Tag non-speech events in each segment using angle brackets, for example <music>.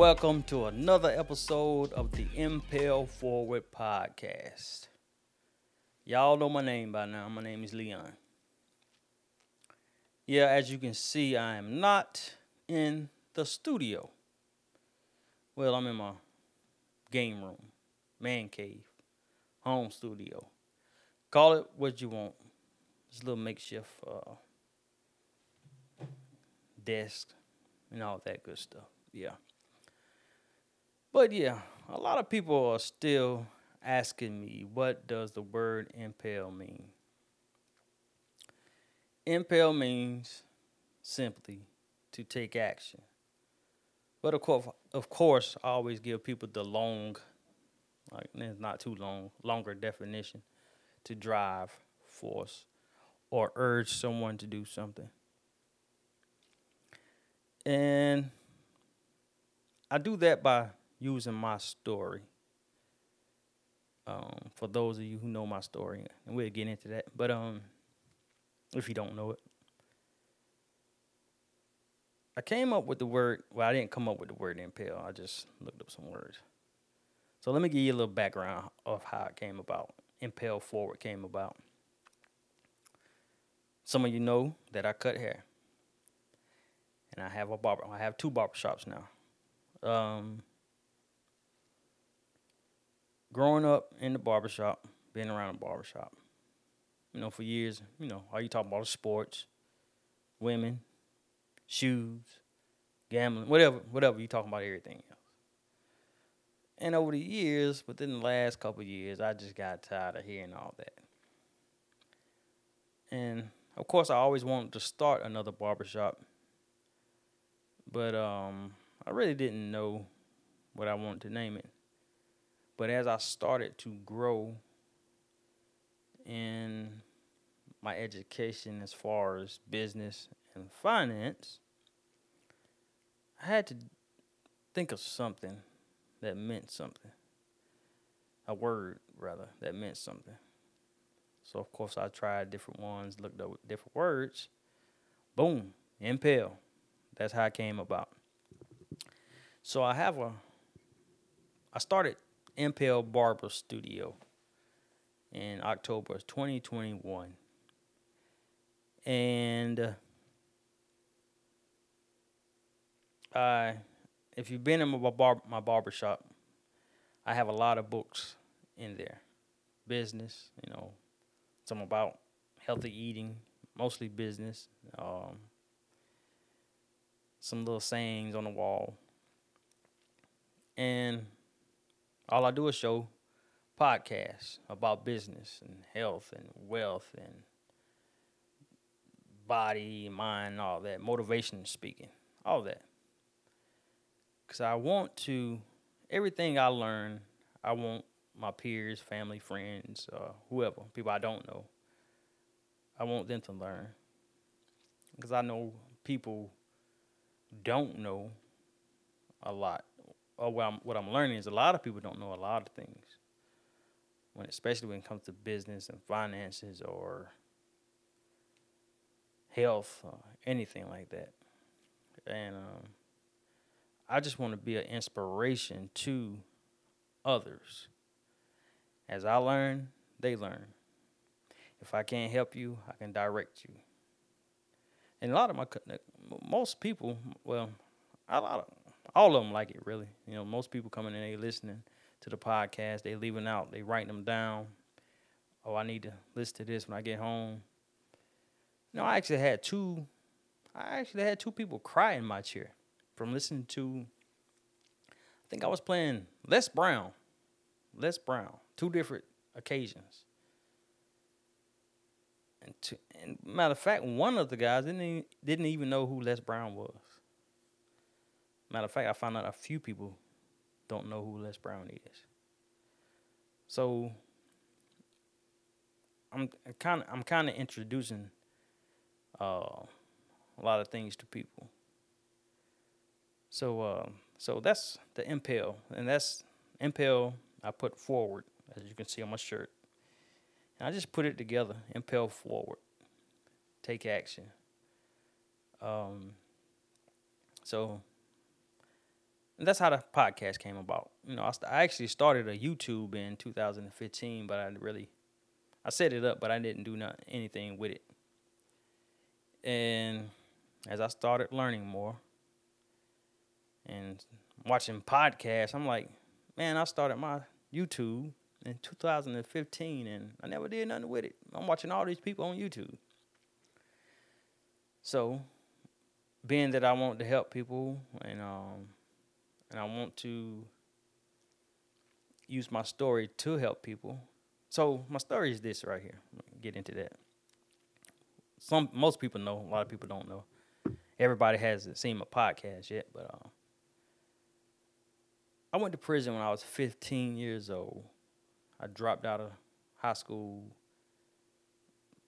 Welcome to another episode of the Impel Forward podcast. Y'all know my name by now. My name is Leon. Yeah, as you can see, I am not in the studio. Well, I'm in my game room, man cave, home studio. Call it what you want. It's a little makeshift uh, desk and all that good stuff. Yeah. But yeah, a lot of people are still asking me, what does the word impel mean? Impel means simply to take action. But of course, of course, I always give people the long, like it's not too long, longer definition to drive, force, or urge someone to do something. And I do that by using my story. Um, for those of you who know my story, and we'll get into that. But um, if you don't know it, I came up with the word. Well, I didn't come up with the word impel. I just looked up some words. So let me give you a little background of how it came about. Impel forward came about. Some of you know that I cut hair, and I have a barber. I have two barber shops now. Um, growing up in the barbershop, being around the barbershop, you know, for years, you know, all you talk about is sports, women, shoes, gambling, whatever, whatever you talking about everything else. And over the years, within the last couple years, I just got tired of hearing all that. And of course, I always wanted to start another barbershop, but um, I really didn't know what I wanted to name it. But as I started to grow in my education as far as business and finance, I had to think of something that meant something. A word, rather, that meant something. So, of course, I tried different ones, looked up different words. Boom, impel. That's how it came about. So, I have a, I started Impel Barber Studio in October 2021. And uh, I, if you've been in my, bar, my barber shop, I have a lot of books in there. Business, you know, some about healthy eating, mostly business. Um, some little sayings on the wall. And all I do is show podcasts about business and health and wealth and body, mind, all that, motivation speaking, all that. Because I want to, everything I learn, I want my peers, family, friends, uh, whoever, people I don't know, I want them to learn. Because I know people don't know a lot or what I'm, what I'm learning is a lot of people don't know a lot of things. When especially when it comes to business and finances or health or anything like that. And um, I just want to be an inspiration to others. As I learn, they learn. If I can't help you, I can direct you. And a lot of my most people, well, a lot of all of them like it really. You know, most people coming in, they listening to the podcast, they leaving out, they writing them down. Oh, I need to listen to this when I get home. No, I actually had two. I actually had two people cry in my chair from listening to. I think I was playing Les Brown, Les Brown, two different occasions. And, to, and matter of fact, one of the guys didn't even, didn't even know who Les Brown was. Matter of fact, I found out a few people don't know who Les Brown is. So I'm kind of I'm kind of introducing uh, a lot of things to people. So uh, so that's the impel, and that's impel I put forward, as you can see on my shirt. And I just put it together, impel forward, take action. Um, so and that's how the podcast came about. You know, I, st- I actually started a YouTube in 2015, but I really I set it up, but I didn't do not anything with it. And as I started learning more and watching podcasts, I'm like, man, I started my YouTube in 2015 and I never did nothing with it. I'm watching all these people on YouTube. So, being that I want to help people and um and I want to use my story to help people. So, my story is this right here. Get into that. Some most people know, a lot of people don't know. Everybody hasn't seen my podcast yet, but uh, I went to prison when I was 15 years old. I dropped out of high school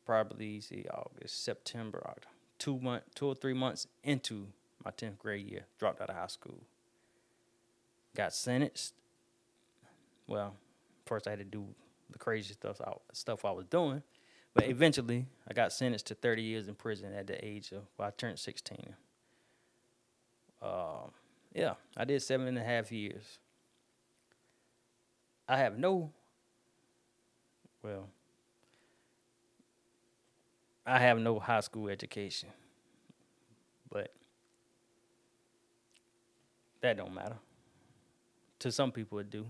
probably see August, September, two month, two or three months into my 10th grade year. Dropped out of high school. Got sentenced. Well, first I had to do the crazy stuff I, stuff I was doing, but eventually I got sentenced to 30 years in prison at the age of well, I turned 16. Um, yeah, I did seven and a half years. I have no, well, I have no high school education, but that don't matter. To some people, it do.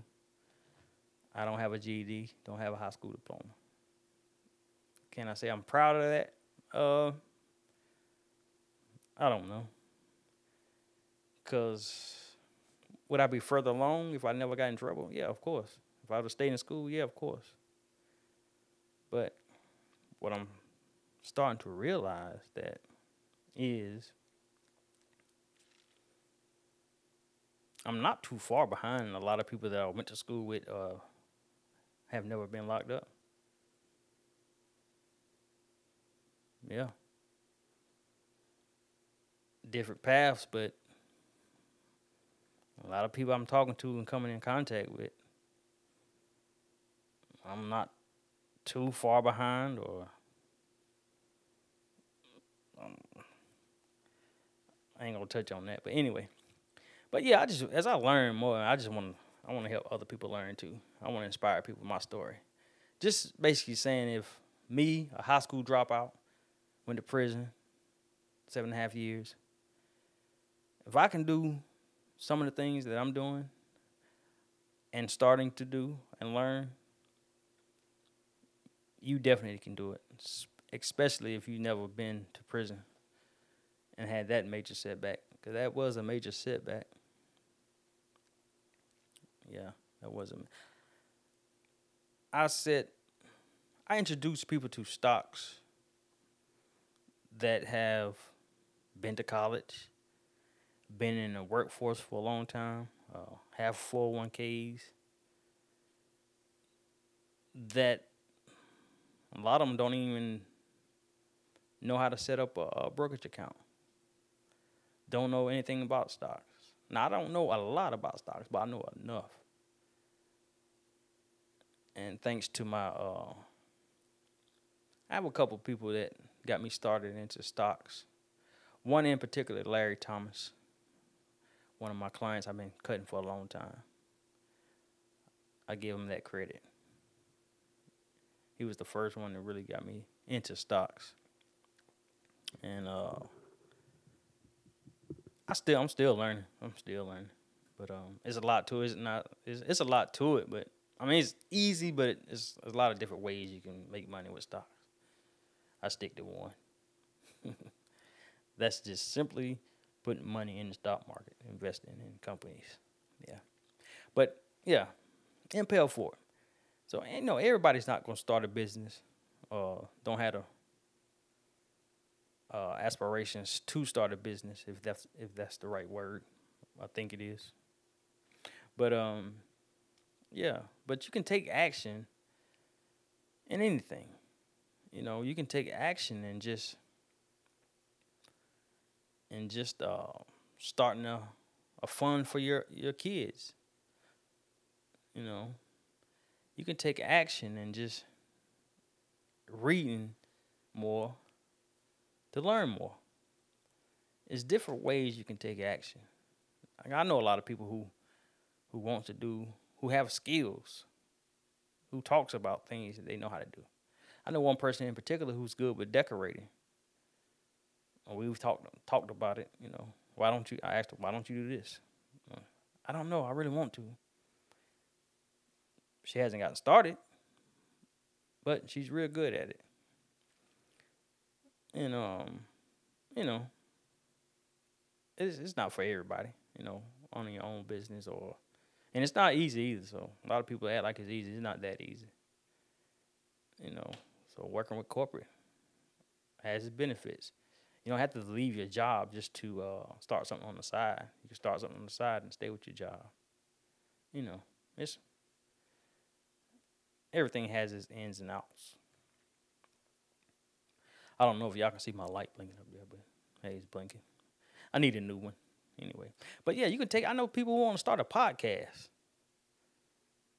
I don't have a GED, don't have a high school diploma. Can I say I'm proud of that? Uh, I don't know. Cause would I be further along if I never got in trouble? Yeah, of course. If I would have stayed in school, yeah, of course. But what I'm starting to realize that is I'm not too far behind a lot of people that I went to school with uh, have never been locked up. Yeah. Different paths, but a lot of people I'm talking to and coming in contact with, I'm not too far behind or um, I ain't gonna touch on that. But anyway, but yeah, I just as I learn more, I just want I want to help other people learn too. I want to inspire people with my story. Just basically saying if me, a high school dropout, went to prison, seven and a half years, if I can do some of the things that I'm doing and starting to do and learn, you definitely can do it, especially if you've never been to prison and had that major setback, because that was a major setback. Yeah, that wasn't. I said, I introduce people to stocks that have been to college, been in the workforce for a long time, uh, have 401ks, that a lot of them don't even know how to set up a, a brokerage account. Don't know anything about stocks. Now I don't know a lot about stocks, but I know enough. And thanks to my, uh, I have a couple people that got me started into stocks. One in particular, Larry Thomas, one of my clients I've been cutting for a long time. I give him that credit. He was the first one that really got me into stocks. And uh I still I'm still learning. I'm still learning. But um it's a lot to it. It's not it's, it's a lot to it, but I mean it's easy, but it's, a lot of different ways you can make money with stocks. I stick to one. <laughs> That's just simply putting money in the stock market, investing in companies. Yeah. But yeah, Impel Forward. So you know everybody's not gonna start a business, uh, don't have a uh, aspirations to start a business if that's if that's the right word. I think it is. But um, yeah. But you can take action in anything. You know, you can take action and just and just uh, starting a a fund for your your kids. You know, you can take action and just reading more to learn more. It's different ways you can take action. Like I know a lot of people who who want to do who have skills, who talks about things that they know how to do. I know one person in particular who's good with decorating. We've talked talked about it. You know, why don't you? I asked her, why don't you do this? I don't know. I really want to. She hasn't gotten started, but she's real good at it. And um, you know, it's it's not for everybody. You know, owning your own business or, and it's not easy either. So a lot of people act like it's easy. It's not that easy. You know, so working with corporate has its benefits. You don't have to leave your job just to uh, start something on the side. You can start something on the side and stay with your job. You know, it's everything has its ins and outs. I don't know if y'all can see my light blinking up there, but hey, it's blinking. I need a new one anyway. But yeah, you can take. I know people who want to start a podcast.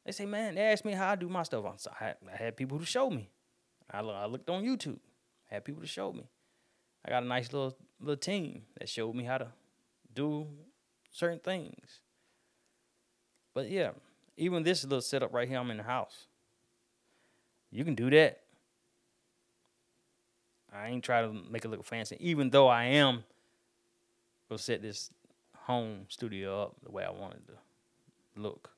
They say, man, they ask me how I do my stuff. I had people to show me. I, I looked on YouTube. I had people to show me. I got a nice little little team that showed me how to do certain things. But yeah, even this little setup right here, I'm in the house. You can do that. I ain't trying to make it look fancy, even though I am gonna set this home studio up the way I wanted to look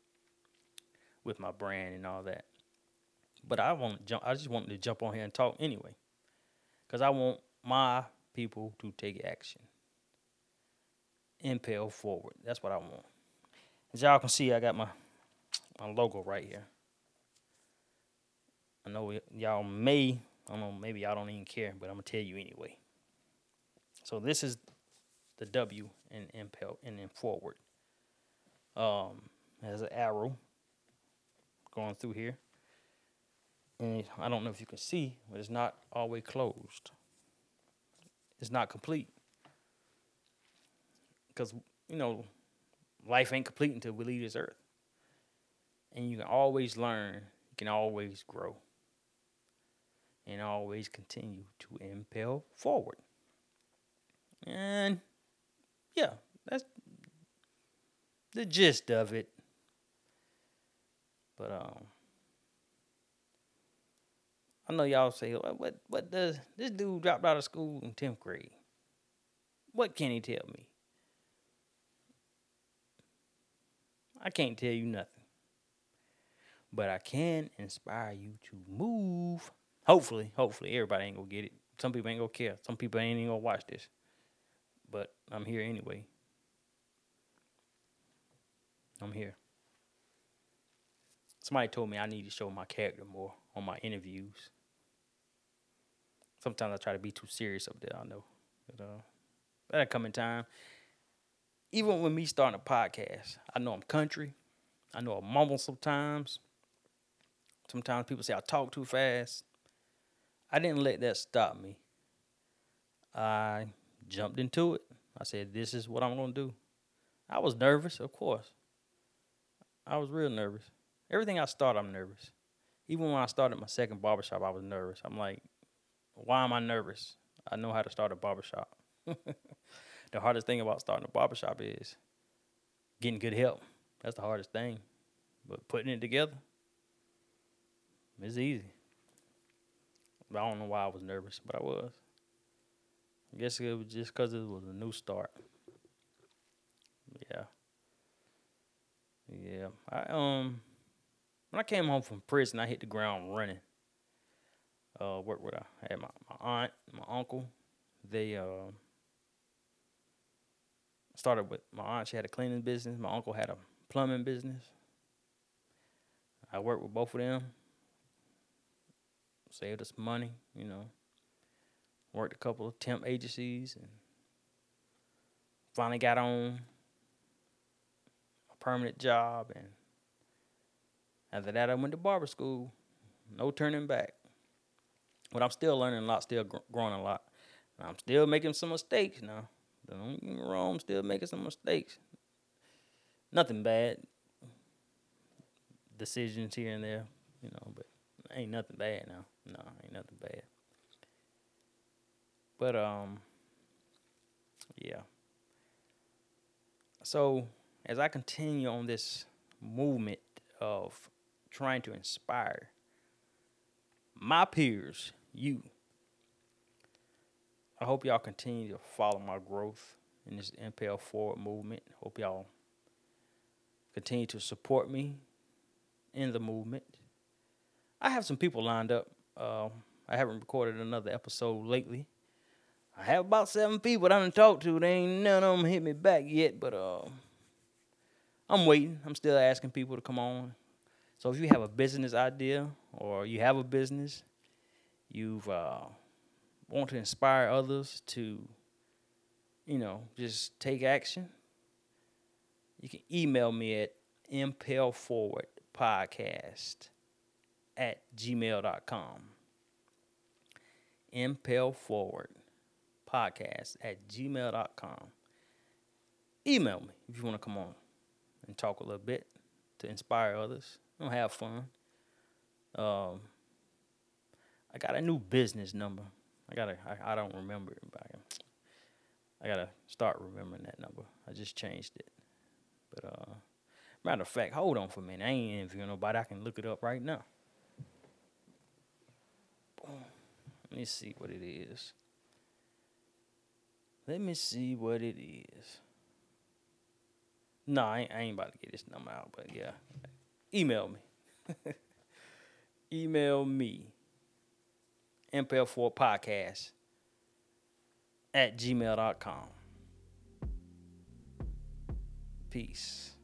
with my brand and all that. But I want to jump. I just wanted to jump on here and talk anyway, because I want my people to take action, impel forward. That's what I want. As y'all can see, I got my my logo right here. I know y'all may, I don't know, maybe y'all don't even care, but I'm gonna tell you anyway. So this is the W in impel and then forward. Um, has an arrow going through here and I don't know if you can see, but it's not always closed. It's not complete. Because, you know, life ain't complete until we leave this earth. And you can always learn, you can always grow, and always continue to impel forward. And yeah, that's the gist of it. But um I know y'all say, what, what does this dude dropped out of school in 10th grade? What can he tell me? I can't tell you nothing. But I can inspire you to move. Hopefully, hopefully, everybody ain't gonna get it. Some people ain't gonna care. Some people ain't even gonna watch this. But I'm here anyway. I'm here. Somebody told me I need to show my character more on my interviews sometimes I try to be too serious up there. I know, but uh, that'll come in time. Even with me starting a podcast, I know I'm country. I know I mumble sometimes. Sometimes people say I talk too fast. I didn't let that stop me. I jumped into it. I said, "This is what I'm gonna do." I was nervous, of course. I was real nervous. Everything I start, I'm nervous. Even when I started my second barbershop, I was nervous. I'm like, why am I nervous? I know how to start a barbershop. <laughs> the hardest thing about starting a barbershop is getting good help. That's the hardest thing. But putting it together it's easy. But I don't know why I was nervous, but I was. I guess it was just because it was a new start. Yeah. Yeah. I um when I came home from prison, I hit the ground running uh, worked with. I had my, my aunt, my uncle. They uh, started with my aunt. She had a cleaning business. My uncle had a plumbing business. I worked with both of them. Saved us money, you know. Worked a couple of temp agencies and finally got on a permanent job. And after that, I went to barber school. No turning back. But I'm still learning a lot, still gr- growing a lot. And I'm still making some mistakes now. Don't get me wrong, I'm still making some mistakes. Nothing bad. Decisions here and there, you know, but ain't nothing bad now. No, ain't nothing bad. But um yeah. So as I continue on this movement of trying to inspire my peers, you, I hope y'all continue to follow my growth in this Impel Forward movement. Hope y'all continue to support me in the movement. I have some people lined up. Uh, I haven't recorded another episode lately. I have about seven people that I done talked to. They ain't none of them hit me back yet, but uh, I'm waiting. I'm still asking people to come on. So if you have a business idea or you have a business, you've uh, want to inspire others to, you know, just take action, you can email me at impelforwardpodcast at gmail.com. Impelforward podcast at gmail.com. Email me if you want to come on and talk a little bit to inspire others. Don't have fun. Um, I got a new business number. I gotta. I, I don't remember it, but I, I gotta start remembering that number. I just changed it. But uh, matter of fact, hold on for a minute. I ain't interviewing nobody. I can look it up right now. Boom. Let me see what it is. Let me see what it is. No, I ain't, I ain't about to get this number out, but yeah. Email me. <laughs> Email me. Impel4 Podcast at gmail.com. Peace.